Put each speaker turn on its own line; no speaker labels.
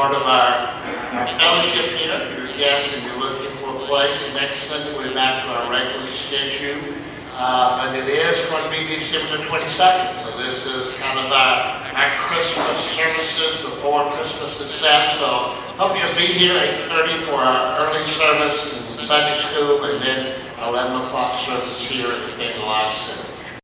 part of our, our fellowship here. If you're a guest and you're looking for a place, next Sunday we're back to our regular schedule. Uh, but it is going to be December 22nd, so this is kind of our, our Christmas services before Christmas itself. So hope you'll be here at 8:30 for our early service and Sunday school, and then 11 o'clock service here at the Family Life Center.